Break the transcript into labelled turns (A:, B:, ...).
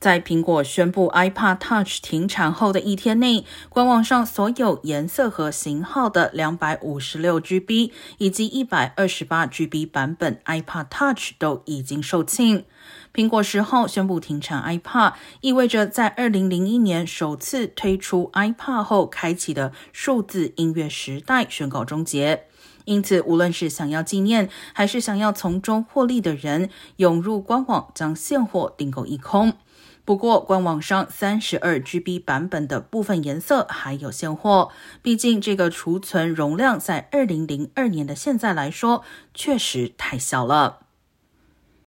A: 在苹果宣布 iPad Touch 停产后的一天内，官网上所有颜色和型号的两百五十六 GB 以及一百二十八 GB 版本 iPad Touch 都已经售罄。苹果十号宣布停产 iPad，意味着在二零零一年首次推出 iPad 后开启的数字音乐时代宣告终结。因此，无论是想要纪念，还是想要从中获利的人，涌入官网将现货订购一空。不过，官网上三十二 GB 版本的部分颜色还有现货，毕竟这个储存容量在二零零二年的现在来说，确实太小了。